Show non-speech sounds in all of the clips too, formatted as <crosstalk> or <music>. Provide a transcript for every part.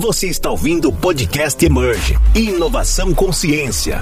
Você está ouvindo o podcast Emerge Inovação Consciência.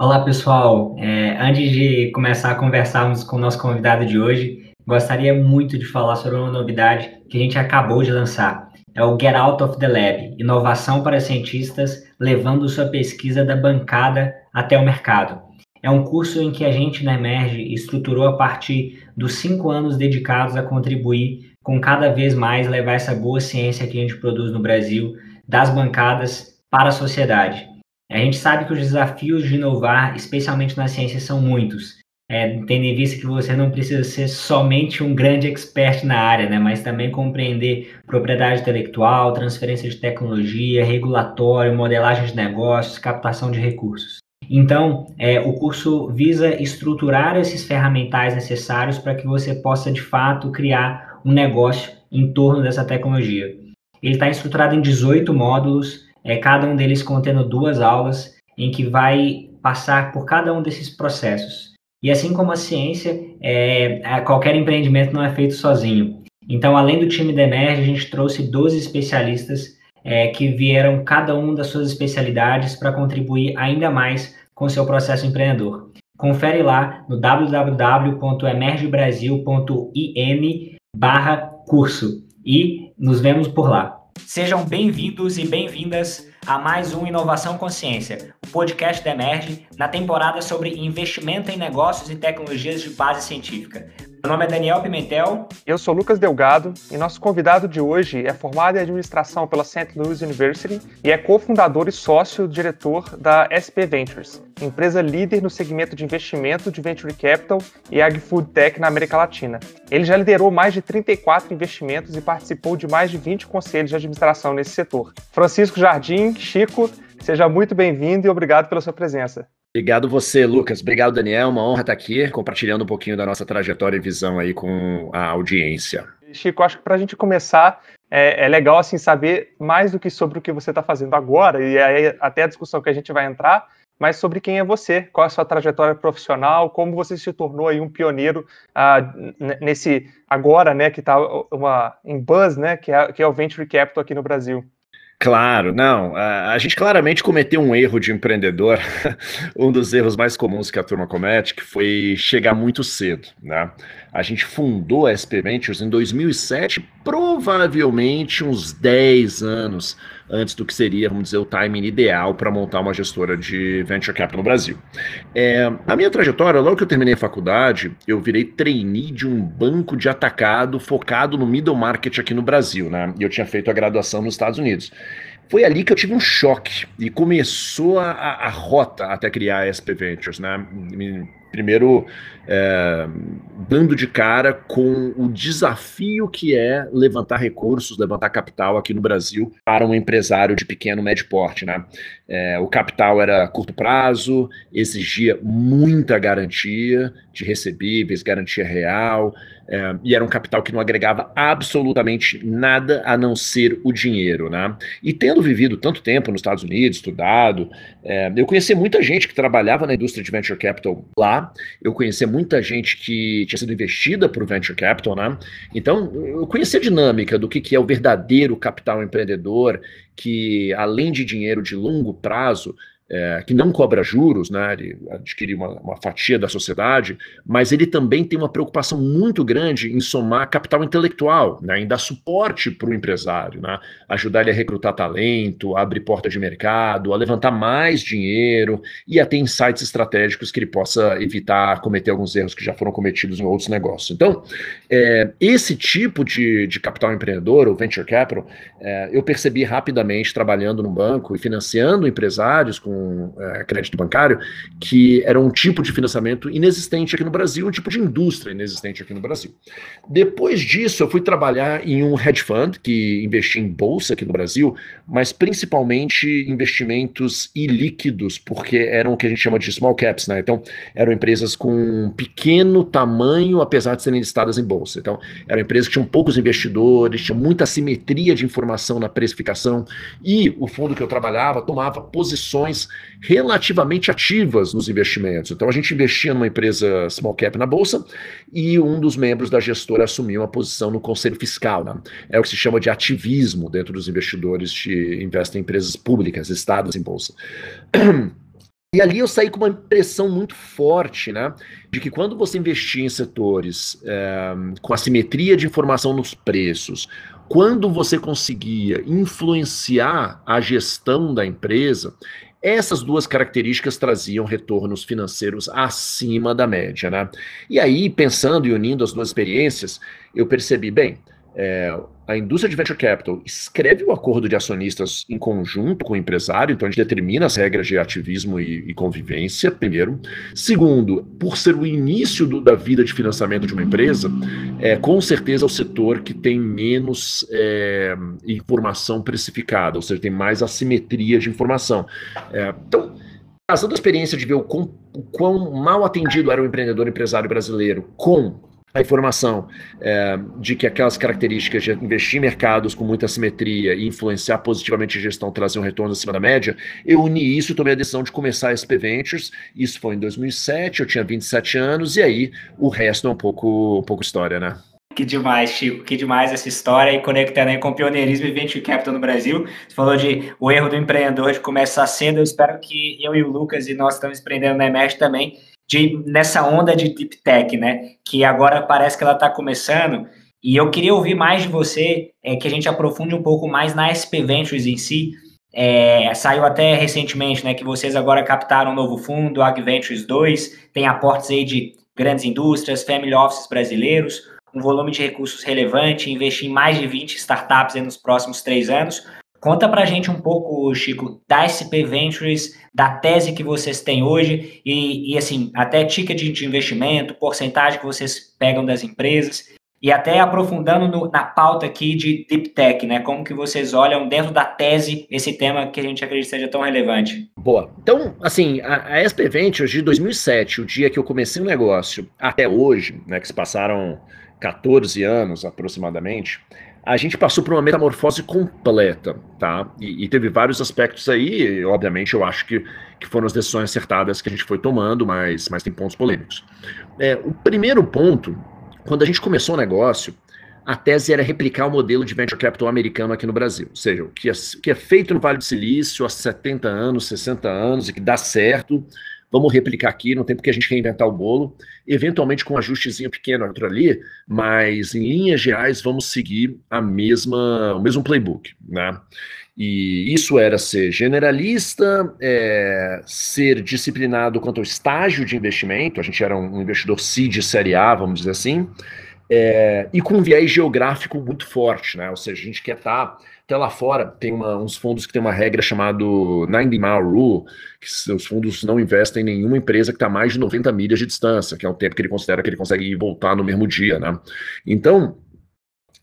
Olá, pessoal. É, antes de começar a conversarmos com o nosso convidado de hoje, gostaria muito de falar sobre uma novidade que a gente acabou de lançar. É o Get Out of the Lab Inovação para Cientistas levando sua pesquisa da bancada até o mercado. É um curso em que a gente na Emerge estruturou a partir dos cinco anos dedicados a contribuir com cada vez mais levar essa boa ciência que a gente produz no Brasil das bancadas para a sociedade. A gente sabe que os desafios de inovar, especialmente na ciência, são muitos. É, tendo em vista que você não precisa ser somente um grande expert na área, né, mas também compreender propriedade intelectual, transferência de tecnologia, regulatório, modelagem de negócios, captação de recursos. Então, é, o curso visa estruturar esses ferramentais necessários para que você possa, de fato, criar um negócio em torno dessa tecnologia. Ele está estruturado em 18 módulos, é, cada um deles contendo duas aulas, em que vai passar por cada um desses processos. E assim como a ciência, é, qualquer empreendimento não é feito sozinho. Então, além do time da Emerge, a gente trouxe 12 especialistas é, que vieram cada um das suas especialidades para contribuir ainda mais com seu processo empreendedor. Confere lá no www.emergebrasil.im curso e nos vemos por lá. Sejam bem-vindos e bem-vindas a mais um Inovação Consciência, o podcast da Emerge, na temporada sobre investimento em negócios e tecnologias de base científica. Meu nome é Daniel Pimentel. Eu sou Lucas Delgado e nosso convidado de hoje é formado em administração pela St. Louis University e é cofundador e sócio-diretor da SP Ventures, empresa líder no segmento de investimento de venture capital e agri-food tech na América Latina. Ele já liderou mais de 34 investimentos e participou de mais de 20 conselhos de administração nesse setor. Francisco Jardim, Chico, seja muito bem-vindo e obrigado pela sua presença. Obrigado você, Lucas. Obrigado, Daniel. Uma honra estar aqui compartilhando um pouquinho da nossa trajetória e visão aí com a audiência. Chico, acho que para a gente começar, é, é, legal assim saber mais do que sobre o que você está fazendo agora, e aí até a discussão que a gente vai entrar, mas sobre quem é você, qual é a sua trajetória profissional, como você se tornou aí um pioneiro ah, nesse agora, né, que está em buzz, né, que é, que é o Venture Capital aqui no Brasil. Claro, não. A, a, gente claramente cometeu um erro de empreendedor, <laughs> um dos erros mais comuns que a turma comete, que foi chegar muito cedo. Né? A gente fundou a SP Ventures em 2007, provavelmente uns 10 anos antes do que seria, vamos dizer, o timing ideal para montar uma gestora de venture capital no Brasil. É, a minha trajetória, logo que eu terminei a faculdade, eu virei trainee de um banco de atacado focado no middle market aqui no Brasil, né? E eu tinha feito a graduação nos Estados Unidos. Foi ali que eu tive um choque e começou a, a rota até criar a SP Ventures, né? primeiro é, dando de cara com o desafio que é levantar recursos, levantar capital aqui no Brasil para um empresário de pequeno médio porte. Né? É, o capital era curto prazo, exigia muita garantia de recebíveis, garantia real, é, e era um capital que não agregava absolutamente nada a não ser o dinheiro. Né? E tendo vivido tanto tempo nos Estados Unidos, estudado, é, eu conheci muita gente que trabalhava na indústria de venture capital lá, eu conheci muita gente que tinha sido investida por venture capital, né? Então, eu conheci a dinâmica do que, que é o verdadeiro capital empreendedor, que além de dinheiro de longo prazo, é, que não cobra juros, né, ele adquire uma, uma, fatia da sociedade, mas ele também tem uma preocupação muito grande em somar capital intelectual, né, em dar suporte para o empresário, né, ajudar ele a recrutar talento, a abrir porta de mercado, a levantar mais dinheiro e a ter insights estratégicos que ele possa evitar cometer alguns erros que já foram cometidos em outros negócios. Então, é, esse tipo de, de, capital empreendedor, o venture capital, é, eu percebi rapidamente trabalhando no banco e financiando empresários com é, crédito bancário, que era um tipo de financiamento inexistente aqui no Brasil, um tipo de indústria inexistente aqui no Brasil. Depois disso, eu fui trabalhar em um hedge fund que investia em bolsa aqui no Brasil, mas principalmente investimentos ilíquidos, porque eram o que a gente chama de small caps, né? Então, eram empresas com pequeno tamanho, apesar de serem listadas em bolsa. Então, eram empresas que tinham poucos investidores, tinham muita simetria de informação na precificação, e o fundo que eu trabalhava tomava posições relativamente ativas nos investimentos. Então a gente investia numa empresa small cap na bolsa e um dos membros da gestora assumiu uma posição no conselho fiscal. Né? É o que se chama de ativismo dentro dos investidores que investem em empresas públicas, estados em bolsa. <clears throat> E ali eu saí com uma impressão muito forte, né? De que quando você investia em setores é, com assimetria de informação nos preços, quando você conseguia influenciar a gestão da empresa, essas duas características traziam retornos financeiros acima da média, né? E aí, pensando e unindo as duas experiências, eu percebi, bem, é, a indústria de venture capital escreve o acordo de acionistas em conjunto com o empresário, então a gente determina as regras de ativismo e, e convivência, primeiro. Segundo, por ser o início do, da vida de financiamento de uma empresa, é com certeza é o setor que tem menos é, informação precificada, ou seja, tem mais assimetria de informação. É, então, passando a experiência de ver o quão, o quão mal atendido era o empreendedor empresário brasileiro com a informação é, de que aquelas características de investir em mercados com muita simetria e influenciar positivamente a gestão traziam um retorno acima da média, eu uni isso e tomei a decisão de começar a SP Ventures. Isso foi em 2007, eu tinha 27 anos, e aí o resto é um pouco, um pouco história, né? Que demais, Chico, que demais essa história e conectando aí com pioneirismo e venture capital no Brasil. Você falou de o erro do empreendedor de começar cedo. Eu espero que eu e o Lucas e nós estamos empreendendo na Emerge também de, nessa onda de deep tech, né? Que agora parece que ela está começando. E eu queria ouvir mais de você, é, que a gente aprofunde um pouco mais na SP Ventures em si. É, saiu até recentemente, né, que vocês agora captaram um novo fundo, Ag Ventures 2, tem aportes aí de grandes indústrias, family offices brasileiros, um volume de recursos relevante, investir em mais de 20 startups nos próximos três anos. Conta pra gente um pouco, Chico, da SP Ventures, da tese que vocês têm hoje e, e assim, até ticket de investimento, porcentagem que vocês pegam das empresas e até aprofundando no, na pauta aqui de Deep Tech, né? Como que vocês olham dentro da tese esse tema que a gente acredita seja tão relevante? Boa. Então, assim, a, a SP Ventures de 2007, o dia que eu comecei o negócio, até hoje, né, que se passaram 14 anos aproximadamente, a gente passou por uma metamorfose completa, tá? E, e, teve vários aspectos aí, obviamente eu acho que, que foram as decisões acertadas que a gente foi tomando, mas, mas tem pontos polêmicos. É, o primeiro ponto, quando a gente começou o negócio, a tese era replicar o modelo de venture capital americano aqui no Brasil. Ou seja, o que é, que é feito no Vale do Silício há 70 anos, 60 anos e que dá certo, vamos replicar aqui, não tem porque a gente reinventar o bolo, eventualmente com um ajustezinho pequeno outro ali, mas em linhas gerais vamos seguir a mesma, o mesmo playbook, né? E isso era ser generalista, é, ser disciplinado quanto ao estágio de investimento, a gente era um investidor seed série A, vamos dizer assim, é, e com um viés geográfico muito forte, né? Ou seja, a gente quer estar tá até lá fora tem uma, uns fundos que tem uma regra chamada 90 Mile Rule, que os fundos não investem em nenhuma empresa que está a mais de 90 milhas de distância, que é o tempo que ele considera que ele consegue voltar no mesmo dia, né? Então,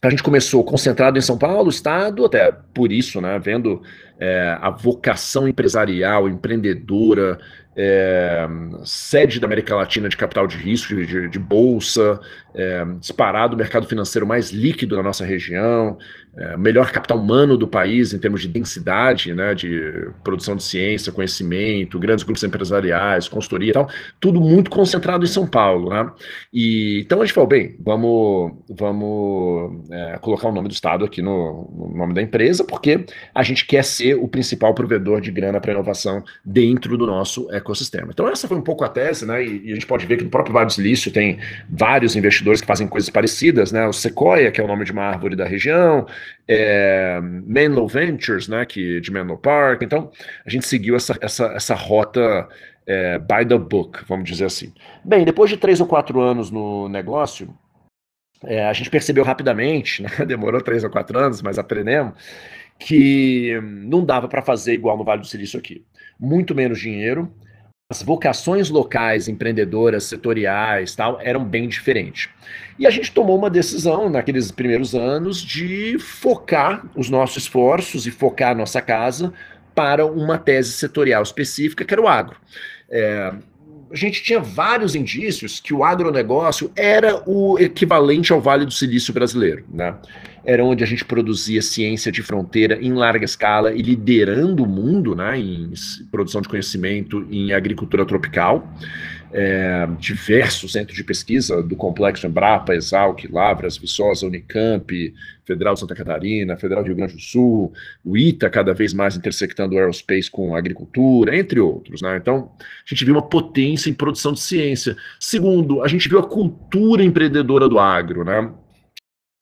a gente começou concentrado em São Paulo, estado, até por isso, né, vendo é, a vocação empresarial, empreendedora, é, sede da América Latina de capital de risco, de, de bolsa, é, disparado o mercado financeiro mais líquido na nossa região, é, melhor capital humano do país em termos de densidade, né, de produção de ciência, conhecimento, grandes grupos empresariais, consultoria e tal, tudo muito concentrado em São Paulo, né? E então a gente falou, bem, vamos, vamos é, colocar o nome do estado aqui no, no, nome da empresa, porque a gente quer ser o principal provedor de grana para inovação dentro do nosso ecossistema. Então essa foi um pouco a tese, né? E, e a gente pode ver que no próprio Vale do Silício tem vários investidores que fazem coisas parecidas, né? O Sequoia, que é o nome de uma árvore da região, é, Menlo Ventures, né? Que de Menlo Park. Então, a gente seguiu essa, essa, essa rota é, by the book, vamos dizer assim. Bem, depois de três ou quatro anos no negócio, é, a gente percebeu rapidamente, né? <laughs> demorou três ou quatro anos, mas aprendemos, que não dava para fazer igual no Vale do Silício aqui. Muito menos dinheiro, as vocações locais, empreendedoras, setoriais, tal, eram bem diferentes. E a gente tomou uma decisão naqueles primeiros anos de focar os nossos esforços e focar a nossa casa para uma tese setorial específica, que era o agro. É, a gente tinha vários indícios que o agronegócio era o equivalente ao Vale do Silício brasileiro, né? Era onde a gente produzia ciência de fronteira em larga escala e liderando o mundo, né, em produção de conhecimento em agricultura tropical é, diversos centros de pesquisa do complexo Embrapa, Exalc, Lavras, Viçosa, Unicamp, Federal de Santa Catarina, Federal do Rio Grande do Sul, o ITA cada vez mais intersectando o aerospace com a agricultura, entre outros. Né? Então, a gente viu uma potência em produção de ciência. Segundo, a gente viu a cultura empreendedora do agro. Né?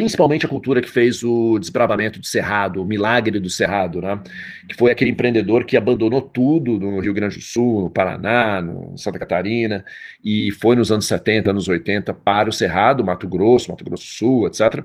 Principalmente a cultura que fez o desbravamento do Cerrado, o milagre do Cerrado, né? Que foi aquele empreendedor que abandonou tudo no Rio Grande do Sul, no Paraná, no Santa Catarina, e foi nos anos 70, anos 80 para o Cerrado, Mato Grosso, Mato Grosso do Sul, etc.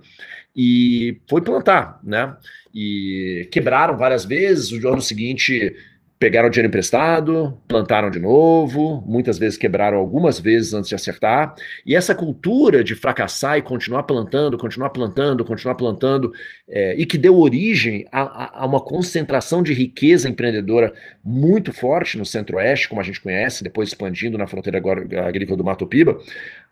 E foi plantar, né? E quebraram várias vezes. O ano seguinte pegaram dinheiro emprestado, plantaram de novo, muitas vezes quebraram algumas vezes antes de acertar. E essa cultura de fracassar e continuar plantando, continuar plantando, continuar plantando, é, e que deu origem a, a, uma concentração de riqueza empreendedora muito forte no Centro-Oeste, como a gente conhece, depois expandindo na fronteira agrícola do Mato Piba,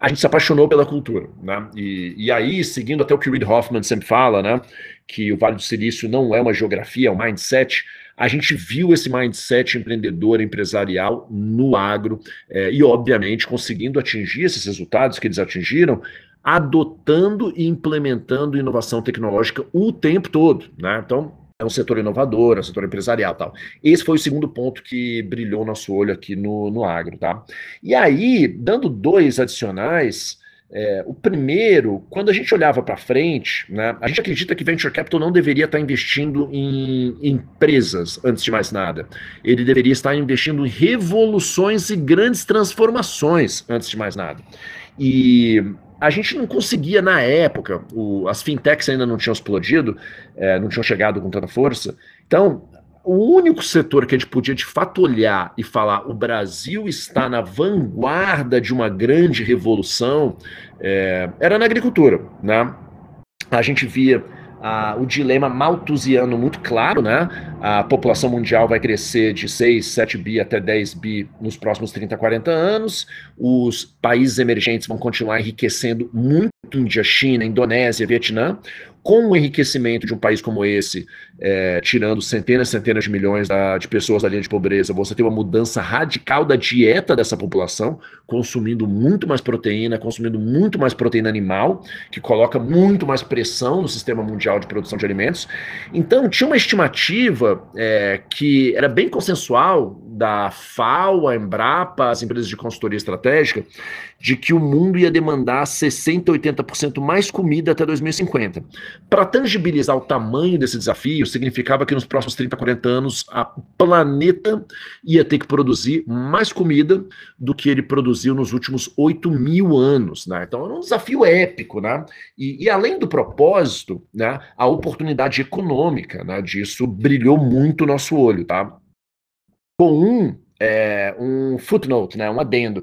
a gente se apaixonou pela cultura. Né? E, e aí, seguindo até o que o Reid Hoffman sempre fala, né, que o Vale do Silício não é uma geografia, é um mindset a gente viu esse mindset empreendedor, empresarial no agro é, e, obviamente, conseguindo atingir esses resultados que eles atingiram, adotando e implementando inovação tecnológica o tempo todo. Né? Então, é um setor inovador, é um setor empresarial tal. Esse foi o segundo ponto que brilhou nosso olho aqui no, no agro. Tá? E aí, dando dois adicionais. É, o primeiro, quando a gente olhava para frente, né, a gente acredita que venture capital não deveria estar investindo em empresas antes de mais nada. Ele deveria estar investindo em revoluções e grandes transformações antes de mais nada. E a gente não conseguia na época, o, as fintechs ainda não tinham explodido, é, não tinham chegado com tanta força. Então, o único setor que a gente podia de fato olhar e falar o Brasil está na vanguarda de uma grande revolução é, era na agricultura, né? A gente via ah, o dilema malthusiano muito claro, né? A população mundial vai crescer de 6, 7 bi até 10 bi nos próximos 30, 40 anos. Os países emergentes vão continuar enriquecendo muito, Índia, China, Indonésia, Vietnã com o enriquecimento de um país como esse, é, tirando centenas e centenas de milhões da, de pessoas da linha de pobreza, você tem uma mudança radical da dieta dessa população, consumindo muito mais proteína, consumindo muito mais proteína animal, que coloca muito mais pressão no sistema mundial de produção de alimentos. Então, tinha uma estimativa é, que era bem consensual da FAO, a Embrapa, as empresas de consultoria estratégica, de que o mundo ia demandar 60%, 80% mais comida até 2050. Para tangibilizar o tamanho desse desafio, significava que nos próximos 30, 40 anos, o planeta ia ter que produzir mais comida do que ele produziu nos últimos 8 mil anos. Né? Então, era um desafio épico. Né? E, e além do propósito, né, a oportunidade econômica né, disso brilhou muito o nosso olho. Tá? Com um, é, um footnote, né, um adendo.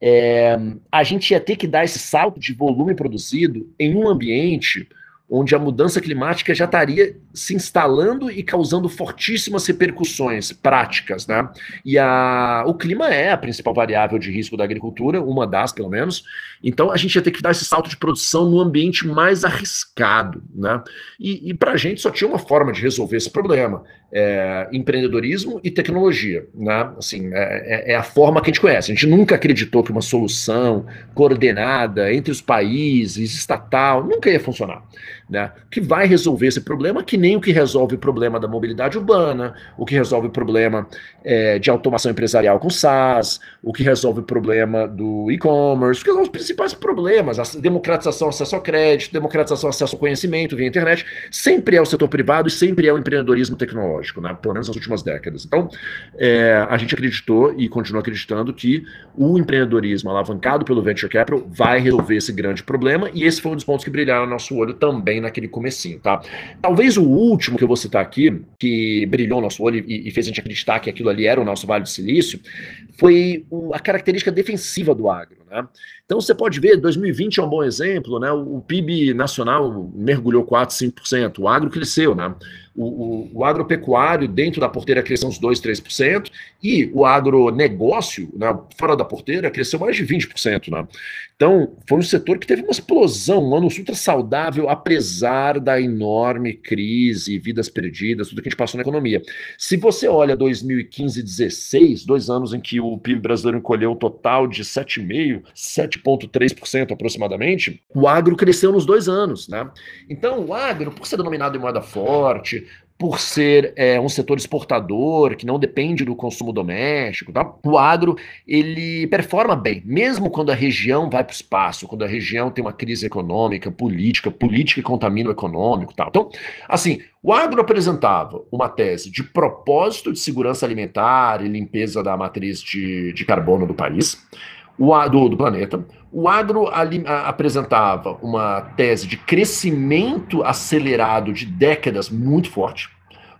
É, a gente ia ter que dar esse salto de volume produzido em um ambiente onde a mudança climática já estaria se instalando e causando fortíssimas repercussões práticas, né? E a, o clima é a principal variável de risco da agricultura, uma das, pelo menos. Então, a gente ia ter que dar esse salto de produção no ambiente mais arriscado, né? E, e para a gente só tinha uma forma de resolver esse problema: é, empreendedorismo e tecnologia, né? Assim, é, é, é a forma que a gente conhece. A gente nunca acreditou que uma solução coordenada entre os países, estatal, nunca ia funcionar né, que vai resolver esse problema, que nem o que resolve o problema da mobilidade urbana, o que resolve o problema é, de automação empresarial com SaaS, o que resolve o problema do e-commerce, que são os principais problemas, a democratização, acesso ao crédito, democratização, acesso ao conhecimento via internet, sempre é o setor privado e sempre é o empreendedorismo tecnológico, né, pelo menos nas últimas décadas. Então, é, a gente acreditou e continua acreditando que o empreendedorismo alavancado pelo Venture Capital vai resolver esse grande problema, e esse foi um dos pontos que brilharam no nosso olho também naquele comecinho, tá? Talvez o último que eu vou citar aqui, que brilhou nosso olho e, e fez a gente acreditar que aquilo ali era o nosso Vale do Silício, foi o, a característica defensiva do agro, né? Então você pode ver, 2020 é um bom exemplo, né? O, o PIB nacional mergulhou 4, 5%, o agro cresceu, né? O, o, o, agropecuário dentro da porteira cresceu uns 2, 3%, e o agronegócio, né, fora da porteira, cresceu mais de 20%. Né? Então, foi um setor que teve uma explosão, um ano super saudável, apesar da enorme crise, vidas perdidas, tudo que a gente passou na economia. Se você olha 2015 e 2016, dois anos em que o PIB brasileiro encolheu um total de 7,5%, 7,3% aproximadamente, o agro cresceu nos dois anos. Né? Então, o agro, por ser denominado em moeda forte, por ser é, um setor exportador que não depende do consumo doméstico, tá? o agro ele performa bem, mesmo quando a região vai para o espaço, quando a região tem uma crise econômica, política, política que contamina o econômico, tal. Então, assim, o agro apresentava uma tese de propósito de segurança alimentar e limpeza da matriz de, de carbono do país o, do, do planeta. O agro ali, a, apresentava uma tese de crescimento acelerado de décadas muito forte.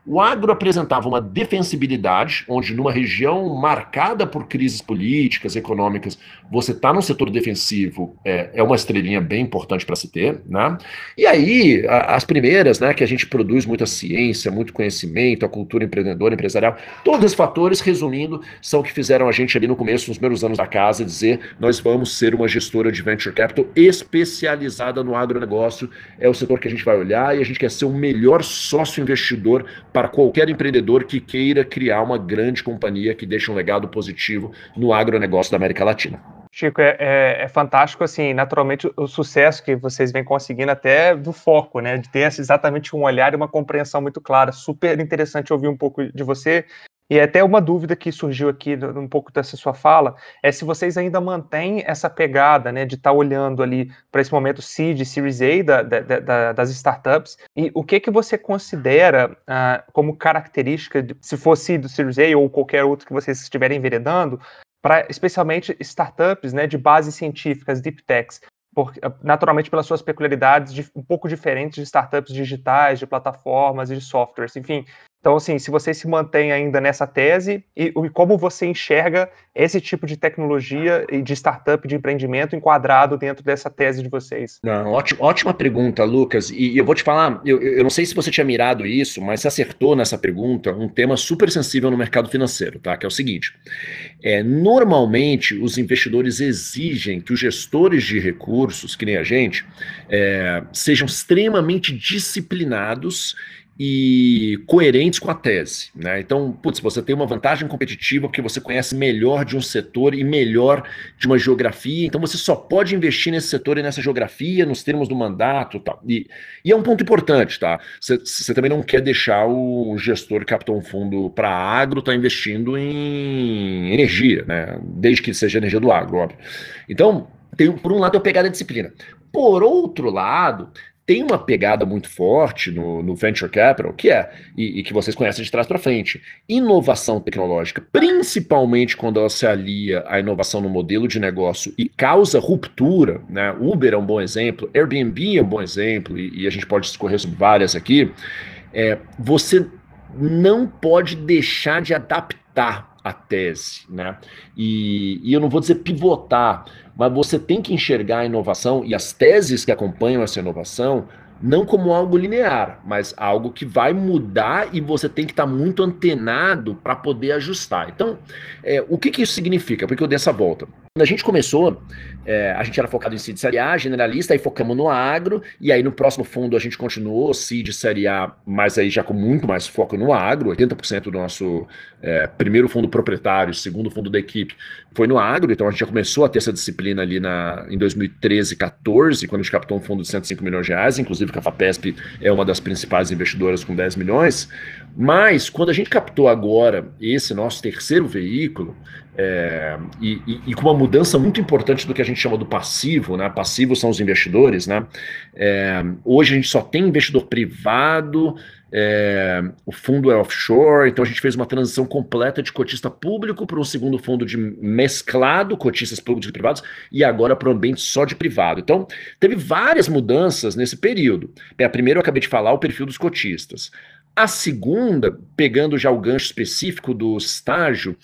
O agro apresentava uma defensibilidade, onde numa região marcada por crises políticas, econômicas, você está num setor defensivo, é, é uma estrelinha bem importante para se ter, né? E aí, a, as primeiras, né, que a gente produz muita ciência, muito conhecimento, a cultura empreendedora, empresarial, todos esses fatores, resumindo, são o que fizeram a gente ali no começo, nos primeiros anos da casa, dizer, nós vamos ser uma gestora de venture capital especializada no agronegócio, é o setor que a gente vai olhar e a gente quer ser o melhor sócio investidor para qualquer empreendedor que queira criar uma grande companhia que deixe um legado positivo no agronegócio da América Latina. Chico, é, é, é, fantástico, assim, naturalmente, o sucesso que vocês vêm conseguindo até do foco, né, de ter exatamente um olhar e uma compreensão muito clara. Super interessante ouvir um pouco de você. E até uma dúvida que surgiu aqui um pouco dessa sua fala é se vocês ainda mantêm essa pegada né, de estar tá olhando ali para esse momento seed, Series A da, da, da, das startups e o que que você considera ah, como característica, de, se fosse do Series A ou qualquer outro que vocês estiverem enveredando, para especialmente startups né, de bases científicas, deep techs, por, naturalmente pelas suas peculiaridades de, um pouco diferentes de startups digitais, de plataformas e de softwares, enfim. Então, assim, se você se mantém ainda nessa tese e, e, como você enxerga esse tipo de tecnologia e de startup, de empreendimento enquadrado dentro dessa tese de vocês? Não, ótima, ótima pergunta, Lucas. E, eu vou te falar, eu, eu, não sei se você tinha mirado isso, mas você acertou nessa pergunta um tema super sensível no mercado financeiro, tá? Que é o seguinte: é, normalmente os investidores exigem que os gestores de recursos, que nem a gente, é, sejam extremamente disciplinados e coerentes com a tese. Né? Então, putz, você tem uma vantagem competitiva porque você conhece melhor de um setor e melhor de uma geografia, então você só pode investir nesse setor e nessa geografia, nos termos do mandato tal. E, e é um ponto importante, tá? Você também não quer deixar o gestor que captou um fundo para agro tá investindo em energia, né? Desde que seja energia do agro, óbvio. Então, tem, por um lado, eu pegar a disciplina. Por outro lado, tem uma pegada muito forte no, no venture capital, que é, e, e, que vocês conhecem de trás para frente, inovação tecnológica, principalmente quando ela se alia à inovação no modelo de negócio e causa ruptura, né? Uber é um bom exemplo, Airbnb é um bom exemplo, e, e a gente pode discorrer sobre várias aqui. É, você não pode deixar de adaptar a tese, né? E, e eu não vou dizer pivotar, mas você tem que enxergar a inovação e as teses que acompanham essa inovação não como algo linear, mas algo que vai mudar e você tem que estar tá muito antenado para poder ajustar. Então, é, o que, que isso significa? Porque eu dei essa volta. Quando a gente começou, é, a gente era focado em CID Série A, generalista, aí focamos no agro, e aí no próximo fundo a gente continuou CID Série A, mas aí já com muito mais foco no agro, 80% do nosso é, primeiro fundo proprietário, segundo fundo da equipe foi no agro, então a gente já começou a ter essa disciplina ali na, em 2013, 14, quando a gente captou um fundo de 105 milhões de reais, inclusive que a FAPESP é uma das principais investidoras com 10 milhões, mas quando a gente captou agora esse nosso terceiro veículo, é, e, e, e, com uma mudança muito importante do que a gente chama do passivo, né? Passivo são os investidores, né? É, hoje a gente só tem investidor privado, é, o fundo é offshore, então a gente fez uma transição completa de cotista público para um segundo fundo de mesclado, cotistas públicos e privados, e agora para um ambiente só de privado. Então, teve várias mudanças nesse período. a primeira eu acabei de falar, o perfil dos cotistas. A segunda, pegando já o gancho específico do estágio,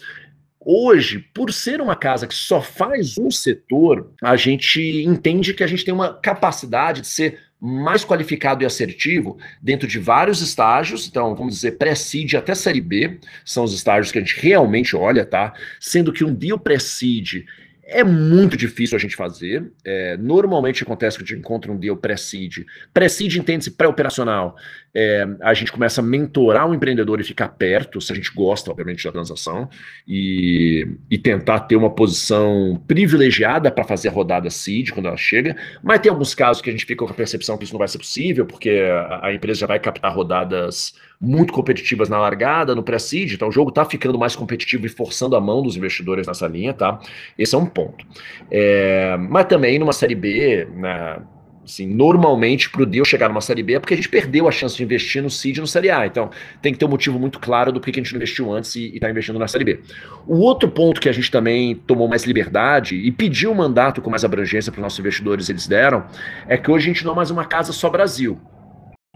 Hoje, por ser uma casa que só faz um setor, a gente entende que a gente tem uma capacidade de ser mais qualificado e assertivo dentro de vários estágios, então vamos dizer pré-seed até série B, são os estágios que a gente realmente olha, tá? Sendo que um deal pré-seed é muito difícil a gente fazer. É, normalmente acontece que a gente encontra um deal pré-seed. Pré-seed entende-se pré-operacional. É, a gente começa a mentorar o empreendedor e ficar perto, se a gente gosta, obviamente, da transação, e, e tentar ter uma posição privilegiada para fazer a rodada seed quando ela chega. Mas tem alguns casos que a gente fica com a percepção que isso não vai ser possível, porque a, a empresa já vai captar rodadas muito competitivas na largada, no pré-seed, então o jogo está ficando mais competitivo e forçando a mão dos investidores nessa linha, tá? Esse é um ponto. É, mas também numa série B, né, assim, normalmente para o deal chegar numa série B é porque a gente perdeu a chance de investir no seed e no série A, então tem que ter um motivo muito claro do que a gente investiu antes e está investindo na série B. O outro ponto que a gente também tomou mais liberdade e pediu um mandato com mais abrangência para os nossos investidores, eles deram, é que hoje a gente não é mais uma casa só Brasil.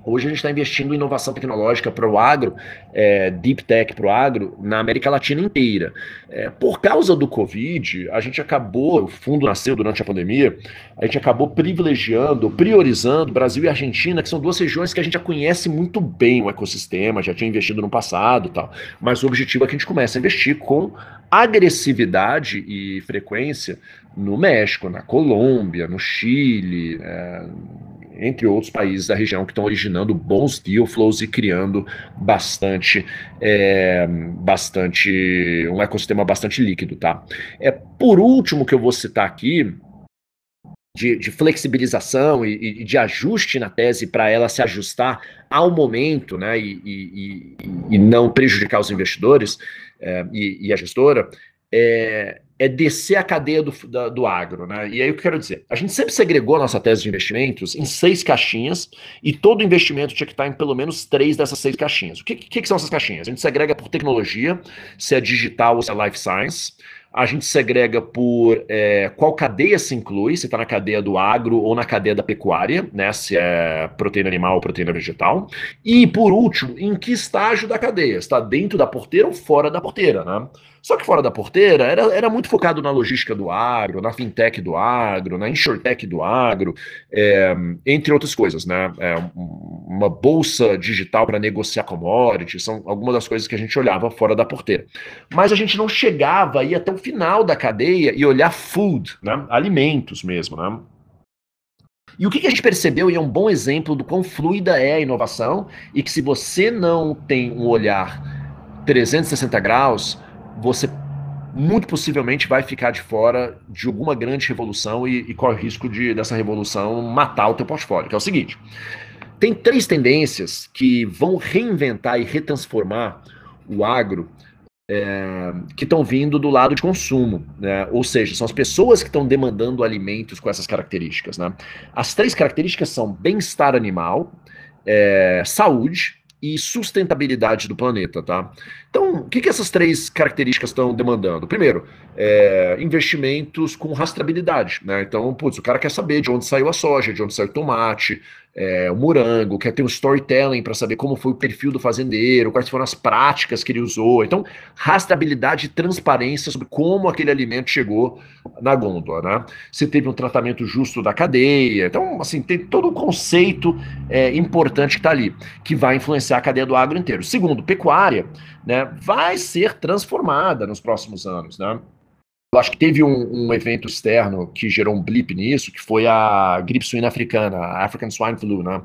Hoje a gente está investindo em inovação tecnológica para o agro, é, deep tech para o agro, na América Latina inteira. É, por causa do Covid, a gente acabou, o fundo nasceu durante a pandemia, a gente acabou privilegiando, priorizando Brasil e Argentina, que são duas regiões que a gente já conhece muito bem o ecossistema, já tinha investido no passado tal. Mas o objetivo é que a gente comece a investir com agressividade e frequência no México, na Colômbia, no Chile, é, entre outros países da região que estão originando bons deal flows e criando bastante, é, bastante um ecossistema bastante líquido, tá? É por último que eu vou citar aqui de, de, flexibilização e, e, de ajuste na tese para ela se ajustar ao momento né, e, e, e não prejudicar os investidores é, e, a gestora, é, é descer a cadeia do, da, do agro, né? E aí o que eu quero dizer? A gente sempre segregou a nossa tese de investimentos em seis caixinhas e todo investimento tinha que estar em pelo menos três dessas seis caixinhas. O que, que, que são essas caixinhas? A gente segrega por tecnologia, se é digital ou se é life science. A gente segrega por é, qual cadeia se inclui, se está na cadeia do agro ou na cadeia da pecuária, né? Se é proteína animal ou proteína vegetal. E por último, em que estágio da cadeia? Está dentro da porteira ou fora da porteira, né? Só que fora da porteira era, era muito focado na logística do agro, na fintech do agro, na insurtech do agro, é, entre outras coisas, né? É, uma bolsa digital para negociar commodities, são algumas das coisas que a gente olhava fora da porteira. Mas a gente não chegava aí até o final da cadeia e olhar food, né? alimentos mesmo, né? E o que a gente percebeu, e é um bom exemplo do quão fluida é a inovação, e que se você não tem um olhar 360 graus, você muito possivelmente vai ficar de fora de alguma grande revolução e, e corre o risco de dessa revolução matar o teu portfólio, que é o seguinte. Tem três tendências que vão reinventar e retransformar o agro é, que estão vindo do lado de consumo, né? ou seja, são as pessoas que estão demandando alimentos com essas características. Né? As três características são bem-estar animal, é, saúde e sustentabilidade do planeta, tá? Então, o que, que essas três características estão demandando? Primeiro, é, investimentos com rastreabilidade, né? Então, putz, o cara quer saber de onde saiu a soja, de onde saiu o tomate, é, o morango, quer ter um storytelling para saber como foi o perfil do fazendeiro, quais foram as práticas que ele usou. Então, rastreabilidade e transparência sobre como aquele alimento chegou na gôndola, né? Se teve um tratamento justo da cadeia. Então, assim, tem todo um conceito é, importante que está ali, que vai influenciar a cadeia do agro inteiro. Segundo, pecuária, né, vai ser transformada nos próximos anos, né? Eu acho que teve um, um, evento externo que gerou um blip nisso, que foi a gripe suína africana, a African Swine Flu, né?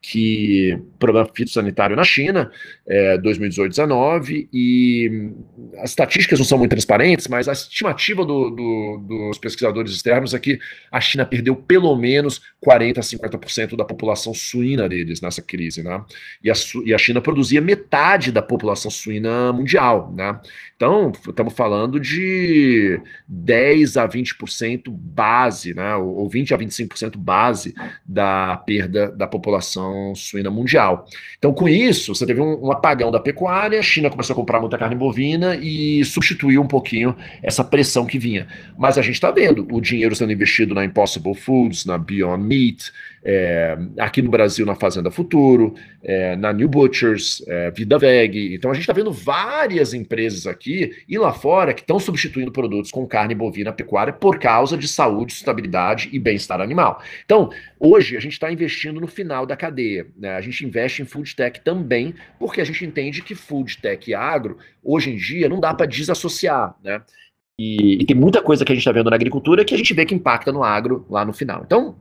Que problema fitossanitário na China, é, 2018-19, e as estatísticas não são muito transparentes, mas a estimativa do, do, dos pesquisadores externos é que a China perdeu pelo menos 40 a 50% da população suína deles nessa crise, né? E a, e a China produzia metade da população suína mundial, né? Então, estamos falando de 10 a 20% base, né, ou 20 a 25% base da perda da população suína mundial. Então, com isso, você teve um, um, apagão da pecuária, a China começou a comprar muita carne bovina e substituiu um pouquinho essa pressão que vinha. Mas a gente está vendo o dinheiro sendo investido na Impossible Foods, na Beyond Meat, é, aqui no Brasil na Fazenda Futuro, é, na New Butchers, é, Vida Veg. Então a gente está vendo várias empresas aqui e lá fora que estão substituindo produtos com carne bovina pecuária por causa de saúde, sustentabilidade e bem-estar animal. Então, hoje a gente está investindo no final da cadeia. Né? A gente investe em food tech também, porque a gente entende que food tech e agro, hoje em dia, não dá para desassociar. Né? E, e, tem muita coisa que a gente está vendo na agricultura que a gente vê que impacta no agro lá no final. Então,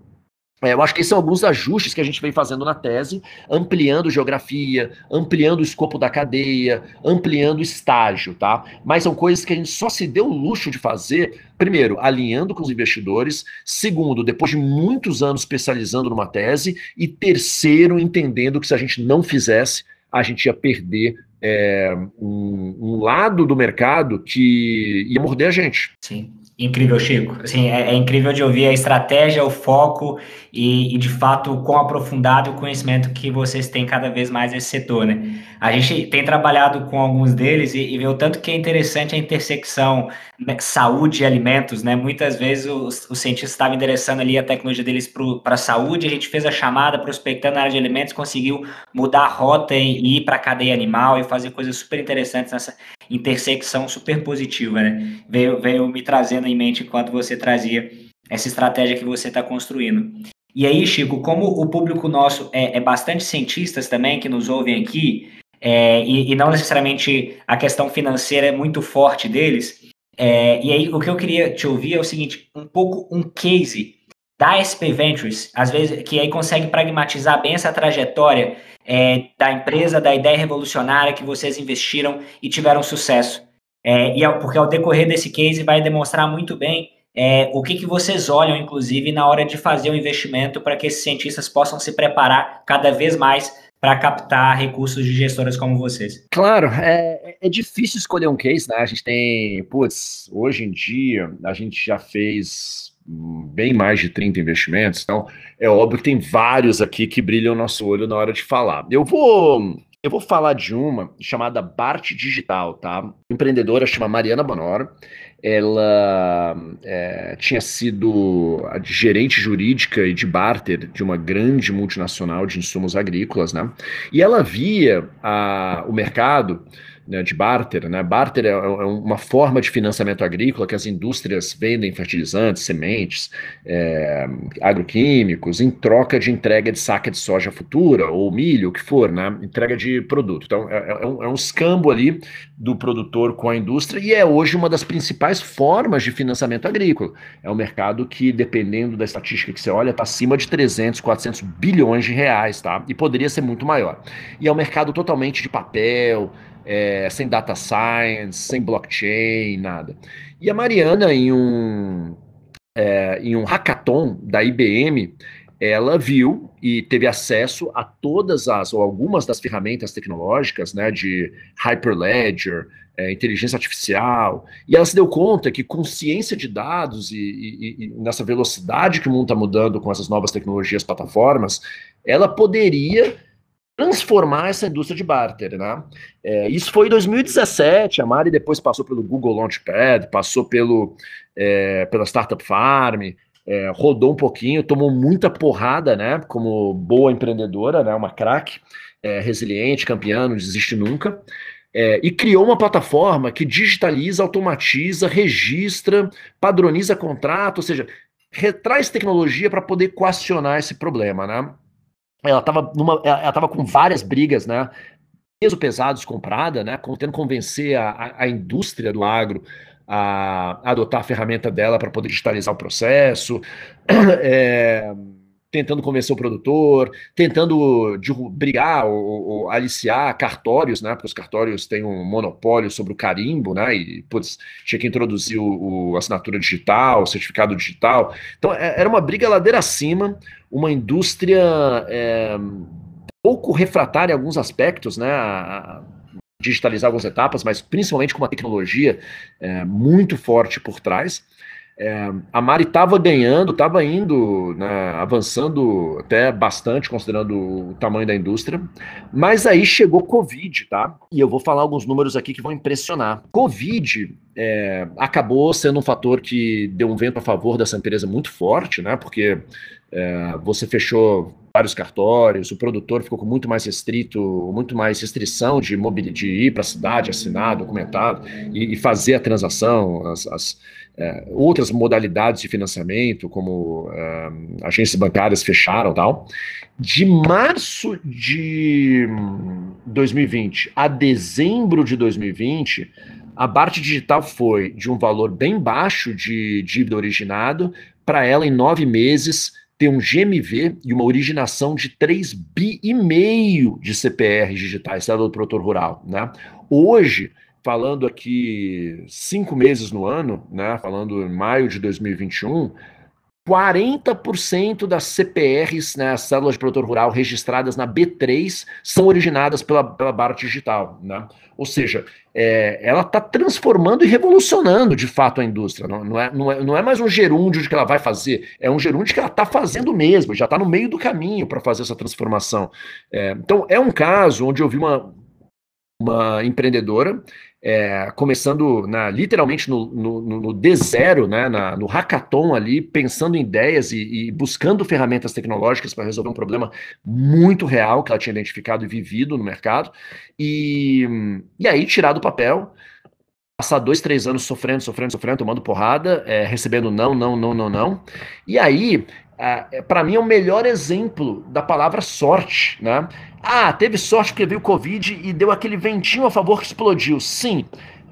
eu acho que esses são alguns ajustes que a gente vem fazendo na tese, ampliando geografia, ampliando o escopo da cadeia, ampliando o estágio, tá? Mas são coisas que a gente só se deu o luxo de fazer, primeiro, alinhando com os investidores, segundo, depois de muitos anos especializando numa tese, e terceiro, entendendo que se a gente não fizesse, a gente ia perder é, um, um lado do mercado que ia morder a gente. Sim. Incrível, Chico. Assim, é, é, incrível de ouvir a estratégia, o foco e, e, de fato, o quão aprofundado o conhecimento que vocês têm cada vez mais nesse setor, né? A gente tem trabalhado com alguns deles e, e vê o tanto que é interessante a intersecção né, saúde e alimentos, né? Muitas vezes os, cientistas estavam endereçando ali a tecnologia deles para a saúde, a gente fez a chamada, prospectando na área de alimentos, conseguiu mudar a rota e ir para a cadeia animal e fazer coisas super interessantes nessa intersecção super positiva, né? Veio, veio me trazendo em mente enquanto você trazia essa estratégia que você está construindo. E aí, Chico, como o público nosso é, é bastante cientistas também que nos ouvem aqui, é, e, e, não necessariamente a questão financeira é muito forte deles, é, e aí o que eu queria te ouvir é o seguinte, um pouco um case da SP Ventures, às vezes, que aí consegue pragmatizar bem essa trajetória é, da empresa, da ideia revolucionária que vocês investiram e tiveram sucesso. É, e porque ao decorrer desse case vai demonstrar muito bem é, o que, que vocês olham, inclusive, na hora de fazer o investimento para que esses cientistas possam se preparar cada vez mais para captar recursos de gestoras como vocês? Claro, é, é difícil escolher um case, né? A gente tem, putz, hoje em dia a gente já fez bem mais de 30 investimentos, então é óbvio que tem vários aqui que brilham nosso olho na hora de falar. Eu vou eu vou falar de uma chamada Bart Digital, tá? Empreendedora chama Mariana Bonor. Ela é, tinha sido a gerente jurídica e de barter de uma grande multinacional de insumos agrícolas, né? E ela via a, o mercado né, de barter. Né? Barter é, é, uma forma de financiamento agrícola que as indústrias vendem fertilizantes, sementes, é, agroquímicos, em troca de entrega de saca de soja futura, ou milho, o que for, né? entrega de produto. Então, é, é, um, é um escambo ali do produtor com a indústria e é hoje uma das principais formas de financiamento agrícola. É um mercado que, dependendo da estatística que você olha, está acima de 300, 400 bilhões de reais, tá? E poderia ser muito maior. E é um mercado totalmente de papel, é, sem data science, sem blockchain, nada. E a Mariana, em um, é, em um hackathon da IBM, ela viu e teve acesso a todas as, ou algumas das ferramentas tecnológicas, né, de Hyperledger, é, inteligência artificial, e ela se deu conta que com ciência de dados e, e, e nessa velocidade que o mundo está mudando com essas novas tecnologias, plataformas, ela poderia transformar essa indústria de barter, né? É, isso foi em 2017, a Mari depois passou pelo Google Launchpad, passou pelo, é, pela Startup Farm, é, rodou um pouquinho, tomou muita porrada, né? Como boa empreendedora, né? Uma craque, é, resiliente, campeã, não desiste nunca. É, e criou uma plataforma que digitaliza, automatiza, registra, padroniza contrato, ou seja, retraz tecnologia para poder coacionar esse problema, né? Ela estava numa, ela tava com várias brigas, né? Peso pesados comprada, né? Tentando convencer a, a, a indústria do agro a, a, adotar a ferramenta dela para poder digitalizar o processo, <clears throat> é, tentando convencer o produtor, tentando brigar ou, ou, aliciar cartórios, né? Porque os cartórios têm um monopólio sobre o carimbo, né? E putz, tinha que introduzir o, o assinatura digital, o certificado digital. Então é, era uma briga ladeira acima uma indústria é, pouco refratária em alguns aspectos, né? A, digitalizar algumas etapas, mas principalmente com uma tecnologia é, muito forte por trás. É, a Mari estava ganhando, estava indo, né, avançando até bastante, considerando o tamanho da indústria, mas aí chegou Covid, tá? E eu vou falar alguns números aqui que vão impressionar. Covid é, acabou sendo um fator que deu um vento a favor dessa empresa muito forte, né? Porque é, você fechou vários cartórios, o produtor ficou com muito mais restrito, muito mais restrição de, de ir para a cidade, assinar, documentado e, e fazer a transação, as, as outras modalidades de financiamento, como é, agências bancárias fecharam tal. De março de 2020 a dezembro de 2020, a Bart Digital foi de um valor bem baixo de dívida originado para ela em nove meses ter um GMV e uma originação de 3 bi e meio de CPR digitais, célula do produtor rural, né? Hoje, falando aqui cinco meses no ano, né? Falando em maio de 2021, 40% das CPRs, né, as células de produtor rural registradas na B3, são originadas pela, pela Bart Digital. Né? Ou seja, é, ela está transformando e revolucionando de fato a indústria. Não, não, é, não, é, não é mais um gerúndio de que ela vai fazer, é um gerúndio que ela está fazendo mesmo, já está no meio do caminho para fazer essa transformação. É, então, é um caso onde eu vi uma, uma empreendedora é, começando na, literalmente no, no, no D0, né, na, no hackathon ali, pensando em ideias e, e buscando ferramentas tecnológicas para resolver um problema muito real que ela tinha identificado e vivido no mercado, e, e aí tirar do papel, passar dois, três anos sofrendo, sofrendo, sofrendo, tomando porrada, é, recebendo não, não, não, não, não, e aí é, para mim é o melhor exemplo da palavra sorte, né? Ah, teve sorte porque veio o Covid e deu aquele ventinho a favor que explodiu. Sim,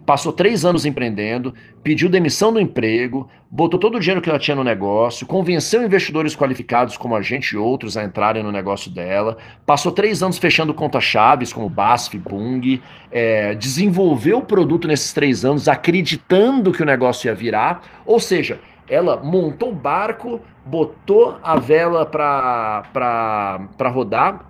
passou três anos empreendendo, pediu demissão do emprego, botou todo o dinheiro que ela tinha no negócio, convenceu investidores qualificados como a gente e outros a entrarem no negócio dela, passou três anos fechando contas chaves como BASF, Bung, é, desenvolveu o produto nesses três anos acreditando que o negócio ia virar, ou seja, ela montou o barco, botou a vela para rodar,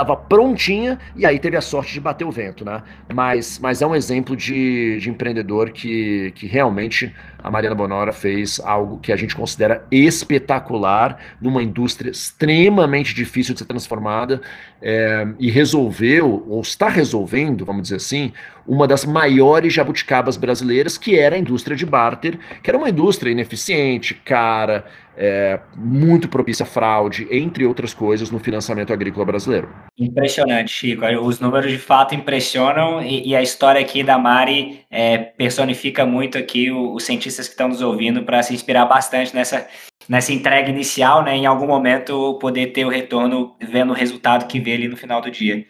estava prontinha e aí teve a sorte de bater o vento, né? Mas, mas é um exemplo de, de empreendedor que, que realmente a Mariana Bonora fez algo que a gente considera espetacular numa indústria extremamente difícil de ser transformada é, e resolveu, ou está resolvendo, vamos dizer assim, uma das maiores jabuticabas brasileiras, que era a indústria de barter, que era uma indústria ineficiente, cara, é, muito propícia a fraude, entre outras coisas, no financiamento agrícola brasileiro. Impressionante, Chico. Os números de fato impressionam e, e a história aqui da Mari é, personifica muito aqui os cientistas que estão nos ouvindo para se inspirar bastante nessa, nessa entrega inicial, né? Em algum momento poder ter o retorno vendo o resultado que vê ali no final do dia.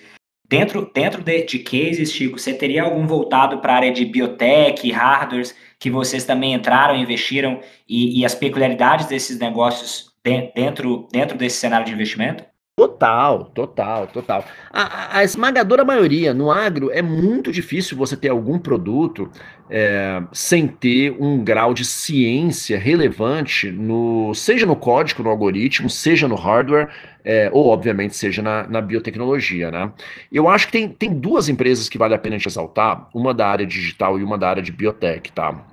Dentro, dentro de, de cases, Chico, você teria algum voltado para a área de biotech, hardwares, que vocês também entraram, investiram e, e as peculiaridades desses negócios dentro, dentro desse cenário de investimento? Total, total, total. A, a, esmagadora maioria no agro é muito difícil você ter algum produto é, sem ter um grau de ciência relevante no, seja no código, no algoritmo, seja no hardware, é, ou obviamente seja na, na, biotecnologia, né? Eu acho que tem, tem duas empresas que vale a pena te exaltar, uma da área digital e uma da área de biotech, tá?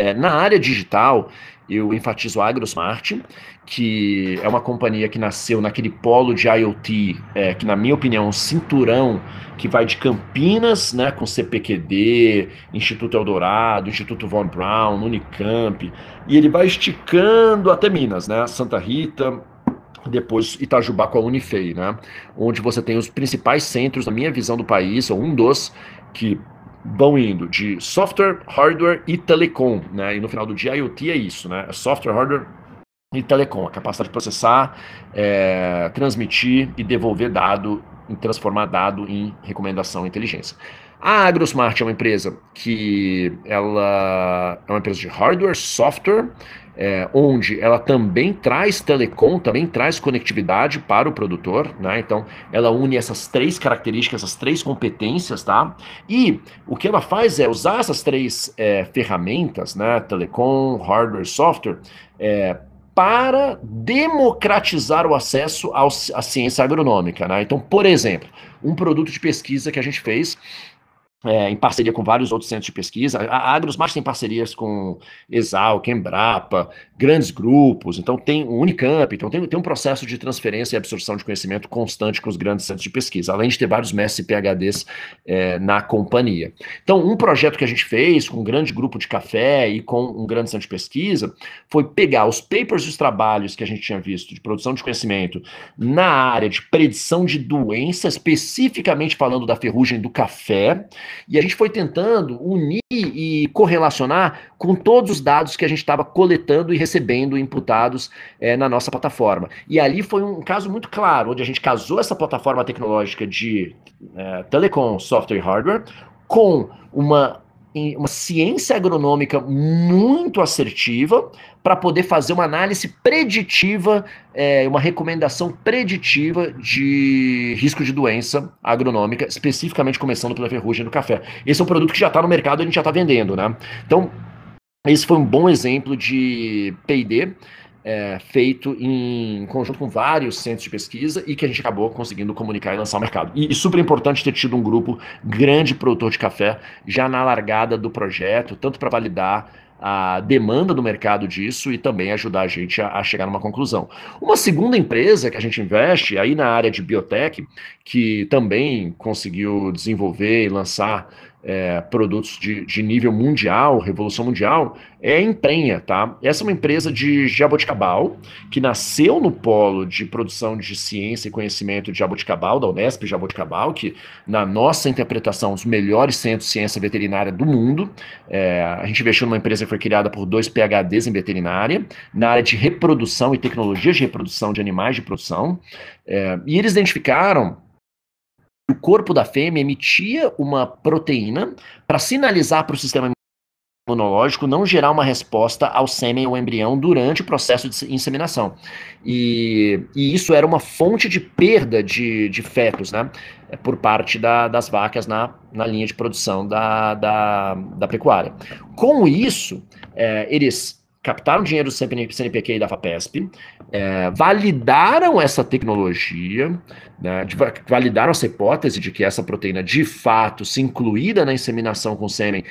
É, na área digital, eu enfatizo a AgroSmart, que é uma companhia que nasceu naquele polo de IoT, é, que na minha opinião é um cinturão que vai de Campinas, né, com CPQD, Instituto Eldorado, Instituto Von Braun, Unicamp, e ele vai esticando até Minas, né, Santa Rita, depois Itajubá com a Unifei, né, onde você tem os principais centros, na minha visão do país, ou um dos, que vão indo de software, hardware e telecom, né? E no final do dia, IoT é isso, né? É software, hardware e telecom, a capacidade de processar, é, transmitir e devolver dado, e transformar dado em recomendação e inteligência. A AgroSmart é uma empresa que ela é uma empresa de hardware, software, é, onde ela também traz telecom, também traz conectividade para o produtor, né? Então, ela une essas três características, essas três competências, tá? E o que ela faz é usar essas três é, ferramentas, né? Telecom, hardware, software, é, para democratizar o acesso à ciência agronômica, né? Então, por exemplo, um produto de pesquisa que a gente fez é, em parceria com vários outros centros de pesquisa. A Agrosmart tem parcerias com Exalc, Embrapa, grandes grupos, então tem o Unicamp, então tem, tem um processo de transferência e absorção de conhecimento constante com os grandes centros de pesquisa, além de ter vários mestres e PHDs é, na companhia. Então, um projeto que a gente fez com um grande grupo de café e com um grande centro de pesquisa foi pegar os papers e os trabalhos que a gente tinha visto de produção de conhecimento na área de predição de doença, especificamente falando da ferrugem do café, e a gente foi tentando unir e correlacionar com todos os dados que a gente estava coletando e recebendo imputados é, na nossa plataforma. E ali foi um caso muito claro, onde a gente casou essa plataforma tecnológica de é, telecom, software e hardware com uma uma ciência agronômica muito assertiva para poder fazer uma análise preditiva, é, uma recomendação preditiva de risco de doença agronômica, especificamente começando pela ferrugem do café. Esse é um produto que já está no mercado a gente já está vendendo, né? Então, esse foi um bom exemplo de P&D é, feito em conjunto com vários centros de pesquisa e que a gente acabou conseguindo comunicar e lançar ao mercado. E, e, super importante ter tido um grupo grande produtor de café já na largada do projeto, tanto para validar a demanda do mercado disso e também ajudar a gente a, a, chegar numa conclusão. Uma segunda empresa que a gente investe aí na área de biotech, que também conseguiu desenvolver e lançar é, produtos de, de, nível mundial, revolução mundial, é a Emprenha, tá? Essa é uma empresa de Jaboticabal, que nasceu no polo de produção de ciência e conhecimento de Jaboticabal, da Unesp Jaboticabal, que na nossa interpretação, os melhores centros de ciência veterinária do mundo. É, a gente investiu numa empresa que foi criada por dois PHDs em veterinária, na área de reprodução e tecnologias de reprodução de animais de produção, é, e eles identificaram o corpo da fêmea emitia uma proteína para sinalizar para o sistema imunológico não gerar uma resposta ao sêmen ou embrião durante o processo de inseminação. E, e isso era uma fonte de perda de, de fetos, né? Por parte da, das vacas na, na linha de produção da, da, da pecuária. Com isso, é, eles captaram dinheiro do CNPq e da FAPESP, é, validaram essa tecnologia, né, validaram essa hipótese de que essa proteína, de fato, se incluída na inseminação com sêmen,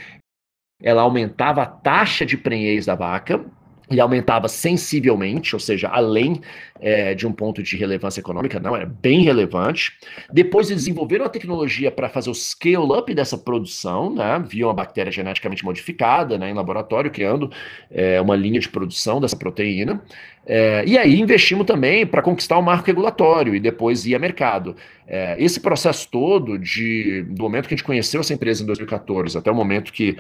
ela aumentava a taxa de prenhez da vaca, e aumentava sensivelmente, ou seja, além é, de um ponto de relevância econômica, não, era bem relevante. Depois eles desenvolveram a tecnologia para fazer o scale-up dessa produção, né, via uma bactéria geneticamente modificada né, em laboratório, criando é, uma linha de produção dessa proteína. É, e aí investimos também para conquistar o marco regulatório e depois ir a mercado. É, esse processo todo, de, do momento que a gente conheceu essa empresa em 2014 até o momento que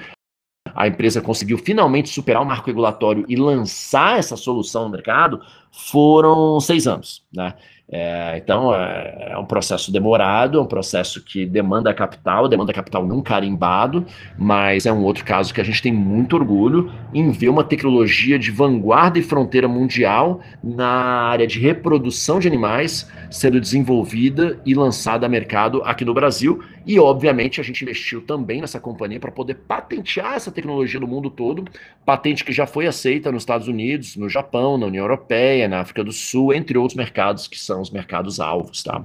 a empresa conseguiu finalmente superar o marco regulatório e lançar essa solução no mercado, foram seis anos, né? É, então é, é, um processo demorado, é um processo que demanda capital, demanda capital não carimbado, mas é um outro caso que a gente tem muito orgulho em ver uma tecnologia de vanguarda e fronteira mundial na área de reprodução de animais sendo desenvolvida e lançada a mercado aqui no Brasil. E, obviamente, a gente investiu também nessa companhia para poder patentear essa tecnologia no mundo todo, patente que já foi aceita nos Estados Unidos, no Japão, na União Europeia, na África do Sul, entre outros mercados que são os mercados alvos, tá?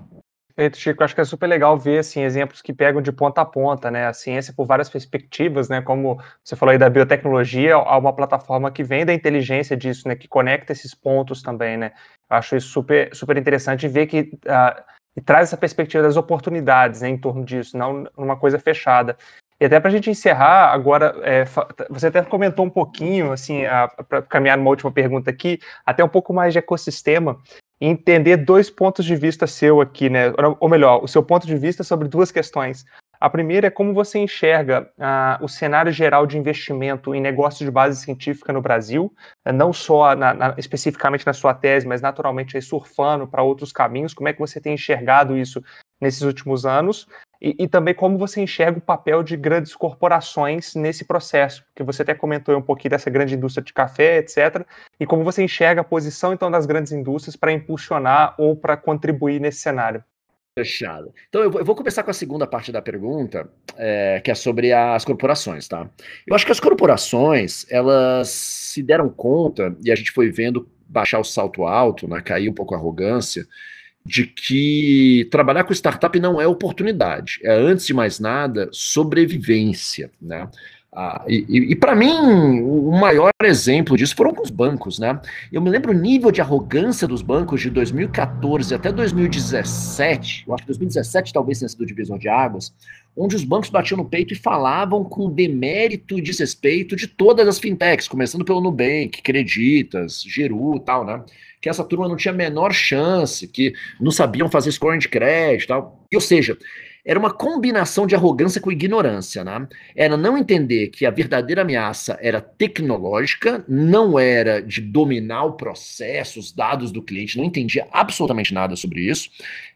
Perfeito, Chico. Acho que é super legal ver assim, exemplos que pegam de ponta a ponta, né? A ciência por várias perspectivas, né? Como você falou aí da biotecnologia, há uma plataforma que vem da inteligência disso, né? Que conecta esses pontos também, né? Acho isso super, super interessante ver que uh, e traz essa perspectiva das oportunidades né, em torno disso, não uma coisa fechada. E até para a gente encerrar, agora, é, você até comentou um pouquinho, assim, para caminhar numa última pergunta aqui, até um pouco mais de ecossistema e entender dois pontos de vista seu aqui, né? Ou melhor, o seu ponto de vista sobre duas questões. A primeira é como você enxerga ah, o cenário geral de investimento em negócios de base científica no Brasil, não só na, na, especificamente na sua tese, mas naturalmente aí surfando para outros caminhos. Como é que você tem enxergado isso nesses últimos anos? E, e, também como você enxerga o papel de grandes corporações nesse processo, porque você até comentou um pouquinho dessa grande indústria de café, etc. E como você enxerga a posição então das grandes indústrias para impulsionar ou para contribuir nesse cenário? Fechado. Então eu vou começar com a segunda parte da pergunta, é, que é sobre as corporações, tá? Eu acho que as corporações elas se deram conta e a gente foi vendo baixar o salto alto, né, cair um pouco a arrogância de que trabalhar com startup não é oportunidade, é antes de mais nada sobrevivência, né? Ah, e, e, e para mim, o maior exemplo disso foram os bancos, né? Eu me lembro o nível de arrogância dos bancos de 2014 até 2017, eu acho que 2017 talvez tenha sido o divisor de águas, onde os bancos batiam no peito e falavam com demérito e desrespeito de todas as fintechs, começando pelo Nubank, Creditas, Geru tal, né? Que essa turma não tinha a menor chance, que não sabiam fazer scoring de crédito tal. E, ou seja, era uma combinação de arrogância com ignorância, né? Era não entender que a verdadeira ameaça era tecnológica, não era de dominar o processo, os dados do cliente, não entendia absolutamente nada sobre isso.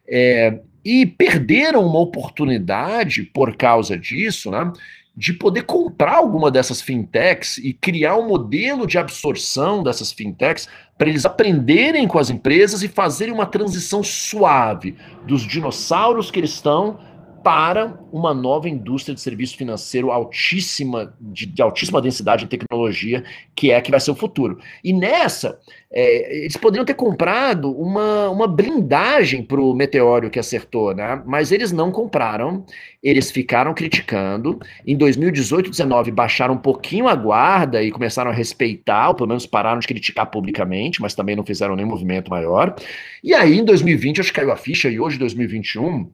É, e perderam uma oportunidade por causa disso, né? De poder comprar alguma dessas fintechs e criar um modelo de absorção dessas fintechs para eles aprenderem com as empresas e fazerem uma transição suave dos dinossauros que eles estão para uma nova indústria de serviço financeiro altíssima, de, de, altíssima densidade em tecnologia, que é que vai ser o futuro. E nessa, é, eles poderiam ter comprado uma, uma blindagem para o meteoro que acertou, né? Mas eles não compraram, eles ficaram criticando. Em 2018, 19 baixaram um pouquinho a guarda e começaram a respeitar, ou pelo menos pararam de criticar publicamente, mas também não fizeram nenhum movimento maior. E aí, em 2020, acho que caiu a ficha, e hoje, 2021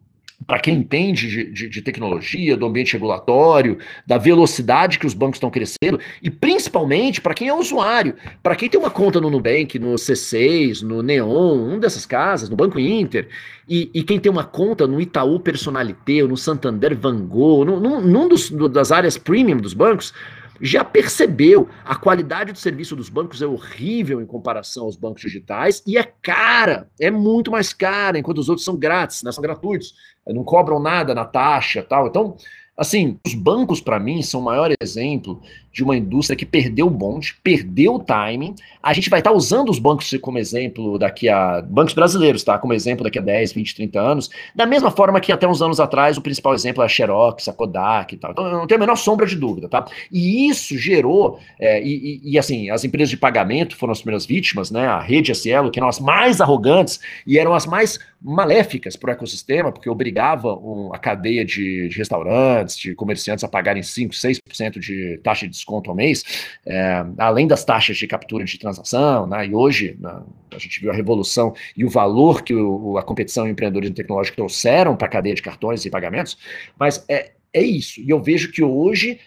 para quem entende de, de, de, tecnologia, do ambiente regulatório, da velocidade que os bancos estão crescendo, e principalmente para quem é usuário, para quem tem uma conta no Nubank, no C6, no Neon, um dessas casas, no Banco Inter, e, e quem tem uma conta no Itaú Personalité, ou no Santander Van Gogh, num, num dos, das áreas premium dos bancos, já percebeu a qualidade do serviço dos bancos é horrível em comparação aos bancos digitais e é cara, é muito mais cara, enquanto os outros são grátis, né, são gratuitos, não cobram nada na taxa tal. Então, Assim, os bancos, para mim, são o maior exemplo de uma indústria que perdeu o bonde, perdeu o timing. A gente vai estar tá usando os bancos como exemplo daqui a. Bancos brasileiros, tá? Como exemplo daqui a 10, 20, 30 anos. Da mesma forma que até uns anos atrás o principal exemplo é a Xerox, a Kodak e tal. Então, não tenho a menor sombra de dúvida, tá? E isso gerou. É, e, e, e, assim, as empresas de pagamento foram as primeiras vítimas, né? A rede Cielo, que eram as mais arrogantes e eram as mais maléficas para o ecossistema, porque obrigava um, a cadeia de, de restaurantes de comerciantes a pagarem 5%, 6% de taxa de desconto ao mês, é, além das taxas de captura de transação, né, e hoje né, a gente viu a revolução e o valor que o, a competição e empreendedorismo tecnológico trouxeram para a cadeia de cartões e pagamentos, mas é, é isso, e eu vejo que hoje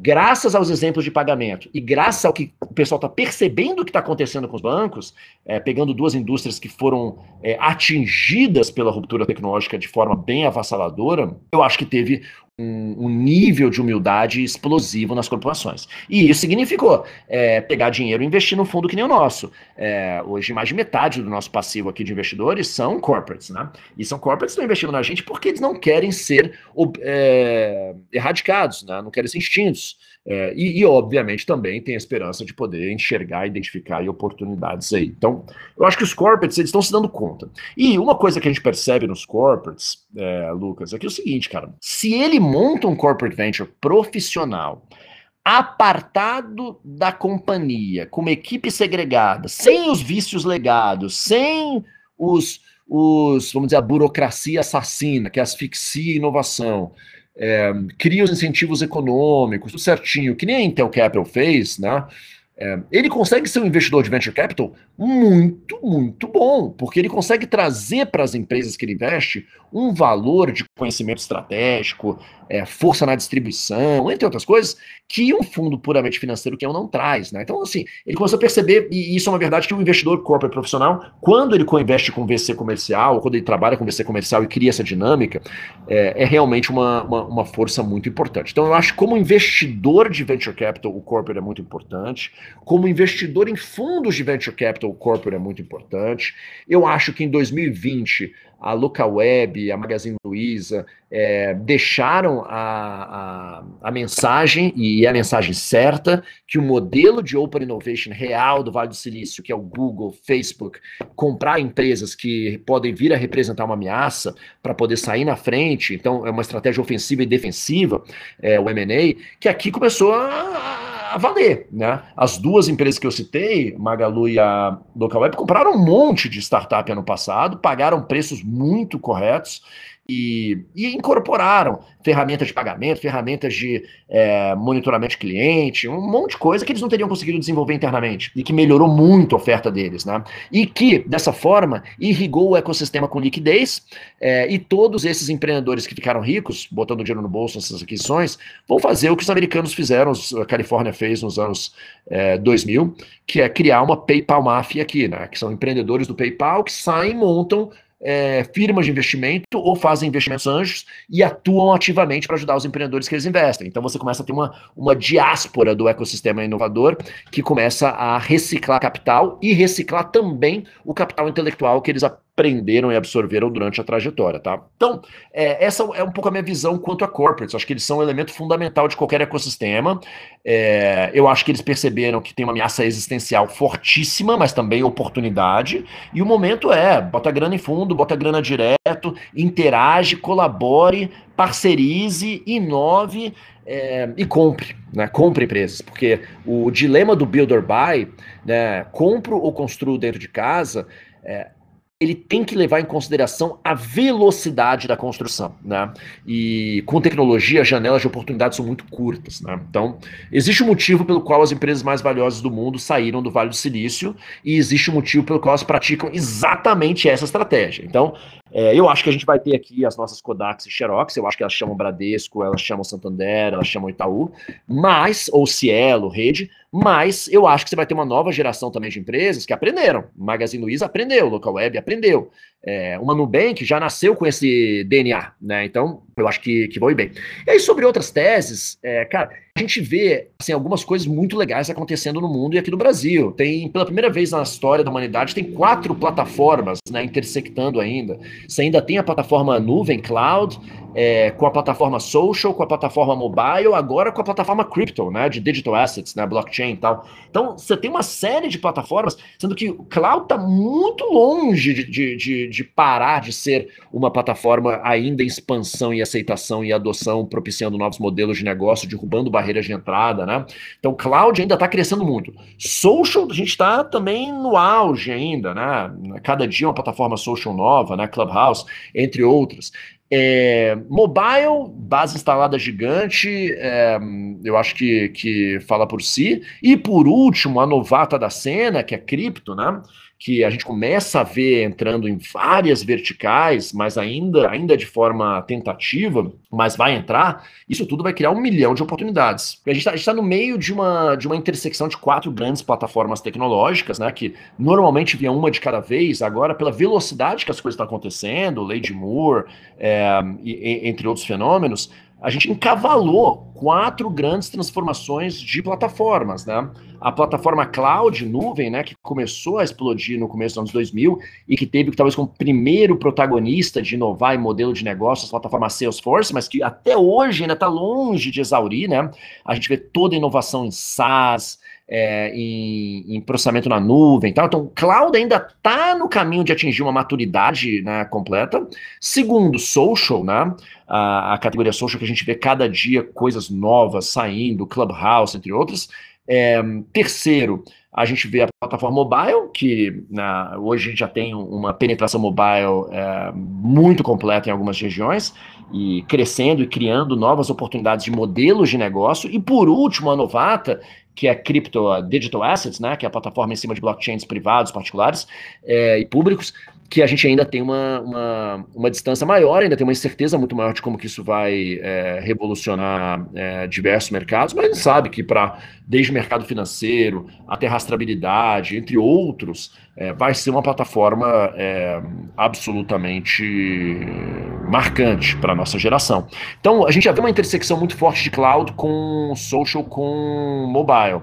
graças aos exemplos de pagamento e graças ao que o pessoal está percebendo o que está acontecendo com os bancos, é, pegando duas indústrias que foram é, atingidas pela ruptura tecnológica de forma bem avassaladora, eu acho que teve um, nível de humildade explosivo nas corporações. E isso significou é, pegar dinheiro e investir num fundo que nem o nosso. É, hoje, mais de metade do nosso passivo aqui de investidores são corporates, né? E são corporates que estão investindo na gente porque eles não querem ser é, erradicados, né? não querem ser extintos. É, e, e, obviamente, também tem a esperança de poder enxergar, identificar oportunidades aí. Então, eu acho que os corporates eles estão se dando conta. E uma coisa que a gente percebe nos corporates, é, Lucas, é que é o seguinte, cara: se ele monta um corporate venture profissional, apartado da companhia, com uma equipe segregada, sem os vícios legados, sem os, os vamos dizer, a burocracia assassina que asfixia a inovação é, cria os incentivos econômicos, tudo certinho, que nem a Intel Capital fez, né? É, ele consegue ser um investidor de venture capital muito, muito bom, porque ele consegue trazer para as empresas que ele investe um valor de conhecimento estratégico, é, força na distribuição, entre outras coisas, que um fundo puramente financeiro que eu não traz. Né? Então, assim, ele começou a perceber, e isso é uma verdade, que o investidor corporate profissional, quando ele co-investe com VC comercial, ou quando ele trabalha com VC comercial e cria essa dinâmica, é, é realmente uma, uma, uma, força muito importante. Então, eu acho que como investidor de venture capital, o corporate é muito importante. Como investidor em fundos de venture capital, o corporate é muito importante. Eu acho que em 2020 a LocalWeb, a Magazine Luiza, é, deixaram a, a, a, mensagem, e é a mensagem certa, que o modelo de Open Innovation real do Vale do Silício, que é o Google, Facebook, comprar empresas que podem vir a representar uma ameaça para poder sair na frente, então é uma estratégia ofensiva e defensiva, é, o M&A, que aqui começou a a valer, né? As duas empresas que eu citei, Magalu e a Localweb, compraram um monte de startup ano passado, pagaram preços muito corretos e, e, incorporaram ferramentas de pagamento, ferramentas de é, monitoramento de cliente, um monte de coisa que eles não teriam conseguido desenvolver internamente e que melhorou muito a oferta deles, né? E que, dessa forma, irrigou o ecossistema com liquidez é, e todos esses empreendedores que ficaram ricos, botando dinheiro no bolso nessas aquisições, vão fazer o que os americanos fizeram, a Califórnia fez nos anos é, 2000, que é criar uma PayPal Mafia aqui, né? Que são empreendedores do PayPal que saem e montam é, firmas de investimento ou fazem investimentos anjos e atuam ativamente para ajudar os empreendedores que eles investem. Então você começa a ter uma, uma diáspora do ecossistema inovador que começa a reciclar capital e reciclar também o capital intelectual que eles aprenderam e absorveram durante a trajetória, tá? Então, é, essa é um pouco a minha visão quanto a corporates. Acho que eles são um elemento fundamental de qualquer ecossistema. É, eu acho que eles perceberam que tem uma ameaça existencial fortíssima, mas também oportunidade. E o momento é, bota grana em fundo, bota grana direto, interage, colabore, parcerize, inove é, e compre, né? Compre empresas, porque o dilema do build or buy, né? Compro ou construo dentro de casa, é, ele tem que levar em consideração a velocidade da construção, né? E com tecnologia, as janelas de oportunidade são muito curtas, né? Então, existe um motivo pelo qual as empresas mais valiosas do mundo saíram do Vale do Silício e existe um motivo pelo qual elas praticam exatamente essa estratégia. Então, é, eu acho que a gente vai ter aqui as nossas Kodaks e Xerox, eu acho que elas chamam Bradesco, elas chamam Santander, elas chamam Itaú, mas, ou Cielo, Rede, mas eu acho que você vai ter uma nova geração também de empresas que aprenderam. Magazine Luiza aprendeu, Local Web aprendeu. É, uma Nubank já nasceu com esse DNA, né? Então, eu acho que, que vão ir bem. E aí, sobre outras teses, é, cara, a gente vê assim, algumas coisas muito legais acontecendo no mundo e aqui no Brasil. Tem, pela primeira vez na história da humanidade, tem quatro plataformas né, intersectando ainda. Você ainda tem a plataforma nuvem, cloud, é, com a plataforma social, com a plataforma mobile, agora com a plataforma crypto, né, de digital assets, né, blockchain e tal. Então, você tem uma série de plataformas, sendo que o cloud está muito longe de, de, de, de, parar de ser uma plataforma ainda em expansão e aceitação e adoção, propiciando novos modelos de negócio, derrubando barreiras de entrada, né? Então, cloud ainda está crescendo muito. Social, a gente está também no auge ainda, né? Cada dia uma plataforma social nova, né? Clubhouse, entre outras. É, mobile, base instalada gigante, é, eu acho que, que fala por si. E por último, a novata da cena, que é cripto, né? Que a gente começa a ver entrando em várias verticais, mas ainda, ainda de forma tentativa, mas vai entrar, isso tudo vai criar um milhão de oportunidades. A gente está tá no meio de uma, de uma intersecção de quatro grandes plataformas tecnológicas, né, que normalmente vinha uma de cada vez, agora pela velocidade que as coisas estão acontecendo, Lady Moore, é, e, entre outros fenômenos, a gente encavalou quatro grandes transformações de plataformas, né? A plataforma cloud, nuvem, né, que começou a explodir no começo dos anos 2000 e que teve talvez como primeiro protagonista de inovar em modelo de negócio a plataforma Salesforce, mas que até hoje ainda está longe de exaurir, né? A gente vê toda a inovação em SaaS, é, em, em, processamento na nuvem tal. Então, cloud ainda está no caminho de atingir uma maturidade né, completa. Segundo, social, né? A, a, categoria social que a gente vê cada dia coisas novas saindo, Clubhouse, entre outras. É, terceiro, a gente vê a plataforma mobile, que na, hoje a gente já tem uma penetração mobile é, muito completa em algumas regiões, e crescendo e criando novas oportunidades de modelos de negócio. E por último, a Novata, que é Crypto Digital Assets, né, que é a plataforma em cima de blockchains privados, particulares é, e públicos, que a gente ainda tem uma, uma, uma, distância maior, ainda tem uma incerteza muito maior de como que isso vai é, revolucionar é, diversos mercados, mas a gente sabe que para desde o mercado financeiro até rastreabilidade, entre outros, é, vai ser uma plataforma é, absolutamente marcante para a nossa geração. Então a gente já vê uma intersecção muito forte de cloud com social com mobile.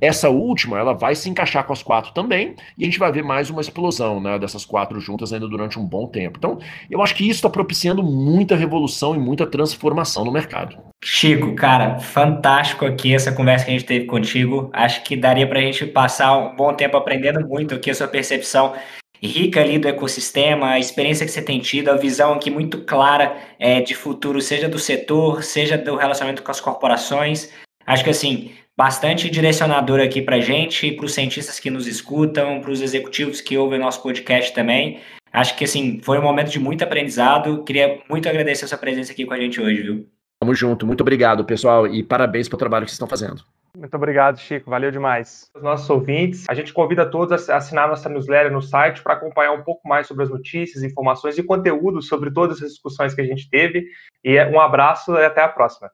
Essa última, ela vai se encaixar com as quatro também, e a gente vai ver mais uma explosão né, dessas quatro juntas ainda durante um bom tempo. Então, eu acho que isso está propiciando muita revolução e muita transformação no mercado. Chico, cara, fantástico aqui essa conversa que a gente teve contigo. Acho que daria para a gente passar um bom tempo aprendendo muito aqui a sua percepção rica ali do ecossistema, a experiência que você tem tido, a visão aqui muito clara é, de futuro, seja do setor, seja do relacionamento com as corporações. Acho que assim, bastante direcionador aqui para gente, para os cientistas que nos escutam, para os executivos que ouvem nosso podcast também. Acho que assim foi um momento de muito aprendizado. Queria muito agradecer a sua presença aqui com a gente hoje, viu? Tamo junto, muito obrigado, pessoal, e parabéns pelo trabalho que vocês estão fazendo. Muito obrigado, Chico. Valeu demais. Os nossos ouvintes, a gente convida todos a assinar nossa newsletter no site para acompanhar um pouco mais sobre as notícias, informações e conteúdos sobre todas as discussões que a gente teve. E um abraço e até a próxima.